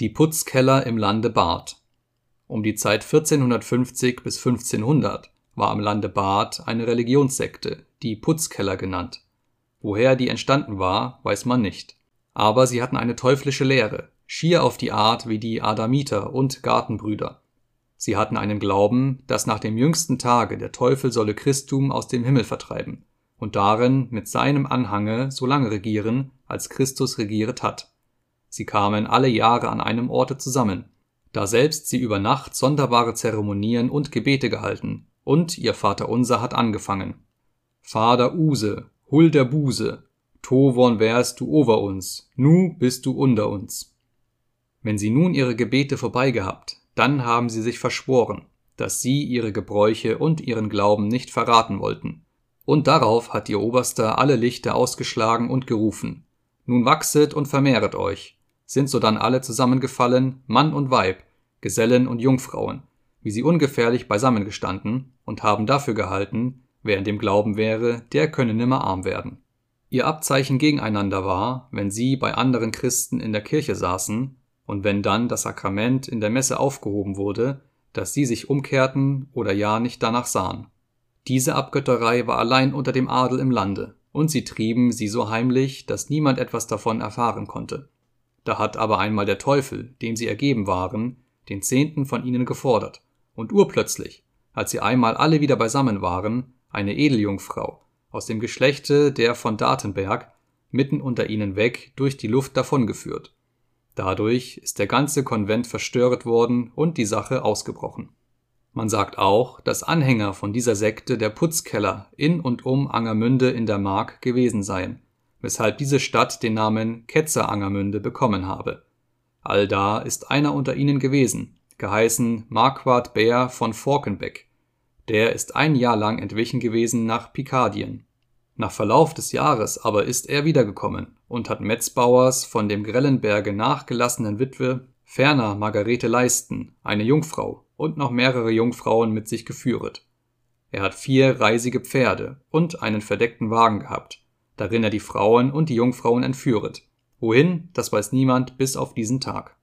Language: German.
Die Putzkeller im Lande Barth. Um die Zeit 1450 bis 1500 war im Lande Barth eine Religionssekte, die Putzkeller genannt. Woher die entstanden war, weiß man nicht. Aber sie hatten eine teuflische Lehre, schier auf die Art wie die Adamiter und Gartenbrüder. Sie hatten einen Glauben, dass nach dem jüngsten Tage der Teufel solle Christum aus dem Himmel vertreiben und darin mit seinem Anhange so lange regieren, als Christus regieret hat Sie kamen alle Jahre an einem Orte zusammen, daselbst sie über Nacht sonderbare Zeremonien und Gebete gehalten, und ihr Vaterunser hat angefangen. Vader Use, hul der Buse, Tovon wärst du over uns, nu bist du unter uns. Wenn sie nun ihre Gebete vorbeigehabt, dann haben sie sich verschworen, dass sie ihre Gebräuche und ihren Glauben nicht verraten wollten. Und darauf hat ihr Oberster alle Lichter ausgeschlagen und gerufen, nun wachset und vermehret euch, sind sodann alle zusammengefallen, Mann und Weib, Gesellen und Jungfrauen, wie sie ungefährlich beisammengestanden und haben dafür gehalten, wer in dem Glauben wäre, der könne nimmer arm werden. Ihr Abzeichen gegeneinander war, wenn sie bei anderen Christen in der Kirche saßen und wenn dann das Sakrament in der Messe aufgehoben wurde, dass sie sich umkehrten oder ja nicht danach sahen. Diese Abgötterei war allein unter dem Adel im Lande, und sie trieben sie so heimlich, dass niemand etwas davon erfahren konnte. Da hat aber einmal der Teufel, dem sie ergeben waren, den Zehnten von ihnen gefordert, und urplötzlich, als sie einmal alle wieder beisammen waren, eine Edeljungfrau aus dem Geschlechte der von Datenberg mitten unter ihnen weg durch die Luft davongeführt. Dadurch ist der ganze Konvent verstört worden und die Sache ausgebrochen. Man sagt auch, dass Anhänger von dieser Sekte der Putzkeller in und um Angermünde in der Mark gewesen seien weshalb diese Stadt den Namen Ketzerangermünde bekommen habe. Allda ist einer unter ihnen gewesen, geheißen Marquard Bär von Forkenbeck. Der ist ein Jahr lang entwichen gewesen nach Pikardien. Nach Verlauf des Jahres aber ist er wiedergekommen und hat Metzbauers von dem Grellenberge nachgelassenen Witwe ferner Margarete Leisten, eine Jungfrau, und noch mehrere Jungfrauen mit sich geführet. Er hat vier reisige Pferde und einen verdeckten Wagen gehabt, darin er die Frauen und die Jungfrauen entführet. Wohin, das weiß niemand bis auf diesen Tag.